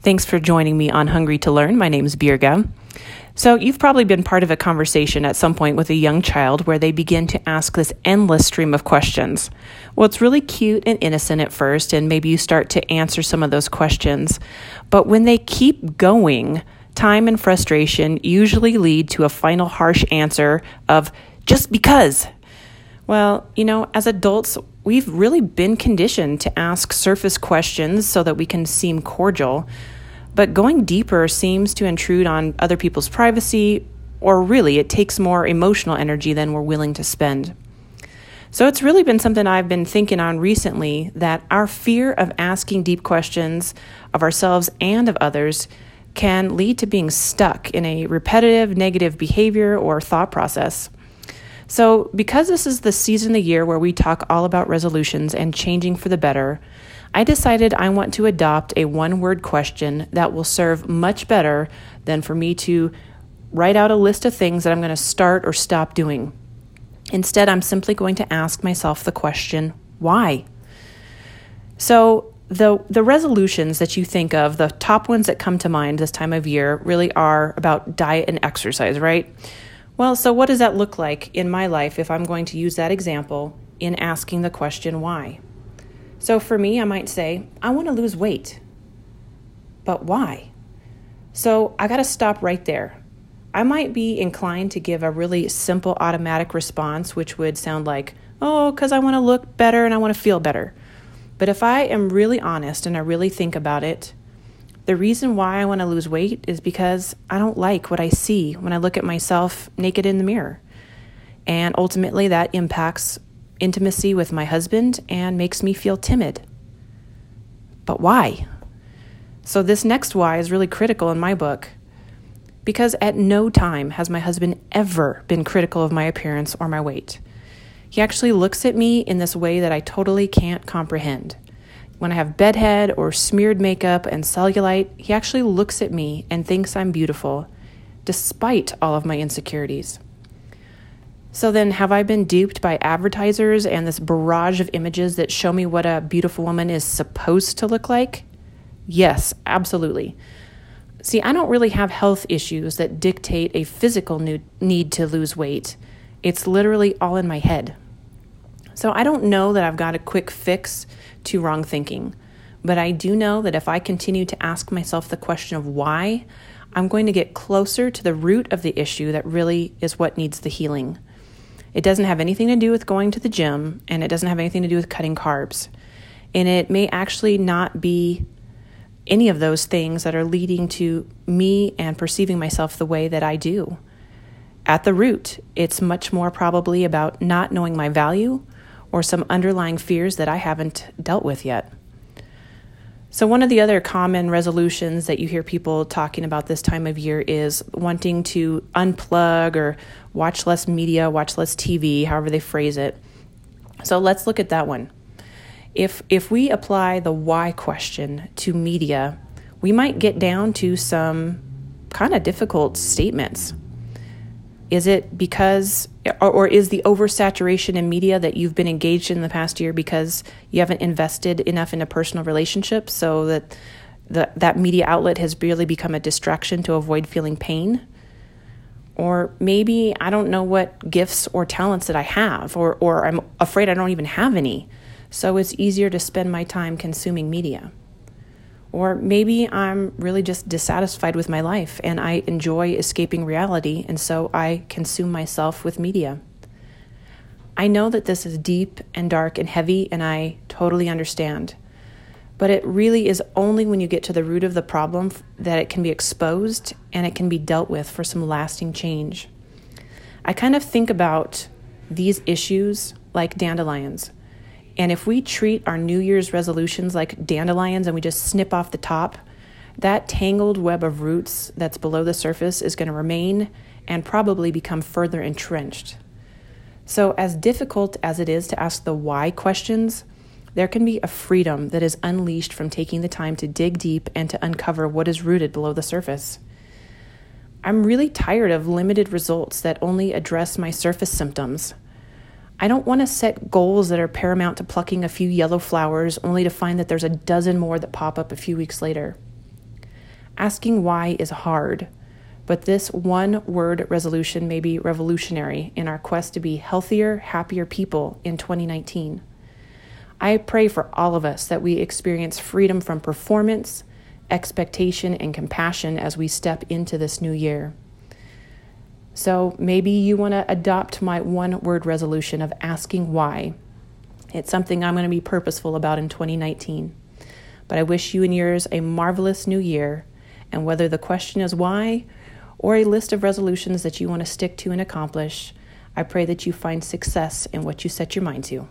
Thanks for joining me on Hungry to Learn. My name is Birga. So, you've probably been part of a conversation at some point with a young child where they begin to ask this endless stream of questions. Well, it's really cute and innocent at first, and maybe you start to answer some of those questions. But when they keep going, time and frustration usually lead to a final harsh answer of just because. Well, you know, as adults, we've really been conditioned to ask surface questions so that we can seem cordial. But going deeper seems to intrude on other people's privacy, or really, it takes more emotional energy than we're willing to spend. So it's really been something I've been thinking on recently that our fear of asking deep questions of ourselves and of others can lead to being stuck in a repetitive negative behavior or thought process. So, because this is the season of the year where we talk all about resolutions and changing for the better, I decided I want to adopt a one word question that will serve much better than for me to write out a list of things that I'm going to start or stop doing. Instead, I'm simply going to ask myself the question, why? So, the, the resolutions that you think of, the top ones that come to mind this time of year, really are about diet and exercise, right? Well, so what does that look like in my life if I'm going to use that example in asking the question why? So for me, I might say, I want to lose weight. But why? So I got to stop right there. I might be inclined to give a really simple automatic response, which would sound like, oh, because I want to look better and I want to feel better. But if I am really honest and I really think about it, the reason why I want to lose weight is because I don't like what I see when I look at myself naked in the mirror. And ultimately, that impacts intimacy with my husband and makes me feel timid. But why? So, this next why is really critical in my book because at no time has my husband ever been critical of my appearance or my weight. He actually looks at me in this way that I totally can't comprehend. When I have bedhead or smeared makeup and cellulite, he actually looks at me and thinks I'm beautiful, despite all of my insecurities. So then, have I been duped by advertisers and this barrage of images that show me what a beautiful woman is supposed to look like? Yes, absolutely. See, I don't really have health issues that dictate a physical need to lose weight. It's literally all in my head. So I don't know that I've got a quick fix to wrong thinking. But I do know that if I continue to ask myself the question of why, I'm going to get closer to the root of the issue that really is what needs the healing. It doesn't have anything to do with going to the gym, and it doesn't have anything to do with cutting carbs. And it may actually not be any of those things that are leading to me and perceiving myself the way that I do. At the root, it's much more probably about not knowing my value or some underlying fears that I haven't dealt with yet. So, one of the other common resolutions that you hear people talking about this time of year is wanting to unplug or watch less media, watch less TV, however they phrase it. So, let's look at that one. If, if we apply the why question to media, we might get down to some kind of difficult statements. Is it because, or, or, is the oversaturation in media that you've been engaged in the past year because you haven't invested enough in a personal relationship so that the, that media outlet has really become a distraction to avoid feeling pain? Or maybe I don't know what gifts or talents that I have, or, or I'm afraid I don't even have any. So it's easier to spend my time consuming media. Or maybe I'm really just dissatisfied with my life and I enjoy escaping reality, and so I consume myself with media. I know that this is deep and dark and heavy, and I totally understand. But it really is only when you get to the root of the problem that it can be exposed and it can be dealt with for some lasting change. I kind of think about these issues like dandelions. And if we treat our New Year's resolutions like dandelions and we just snip off the top, that tangled web of roots that's below the surface is going to remain and probably become further entrenched. So, as difficult as it is to ask the why questions, there can be a freedom that is unleashed from taking the time to dig deep and to uncover what is rooted below the surface. I'm really tired of limited results that only address my surface symptoms. I don't want to set goals that are paramount to plucking a few yellow flowers only to find that there's a dozen more that pop up a few weeks later. Asking why is hard, but this one word resolution may be revolutionary in our quest to be healthier, happier people in 2019. I pray for all of us that we experience freedom from performance, expectation, and compassion as we step into this new year. So maybe you want to adopt my one word resolution of asking why. It's something I'm going to be purposeful about in 2019. But I wish you and yours a marvelous new year. And whether the question is why or a list of resolutions that you want to stick to and accomplish, I pray that you find success in what you set your mind to.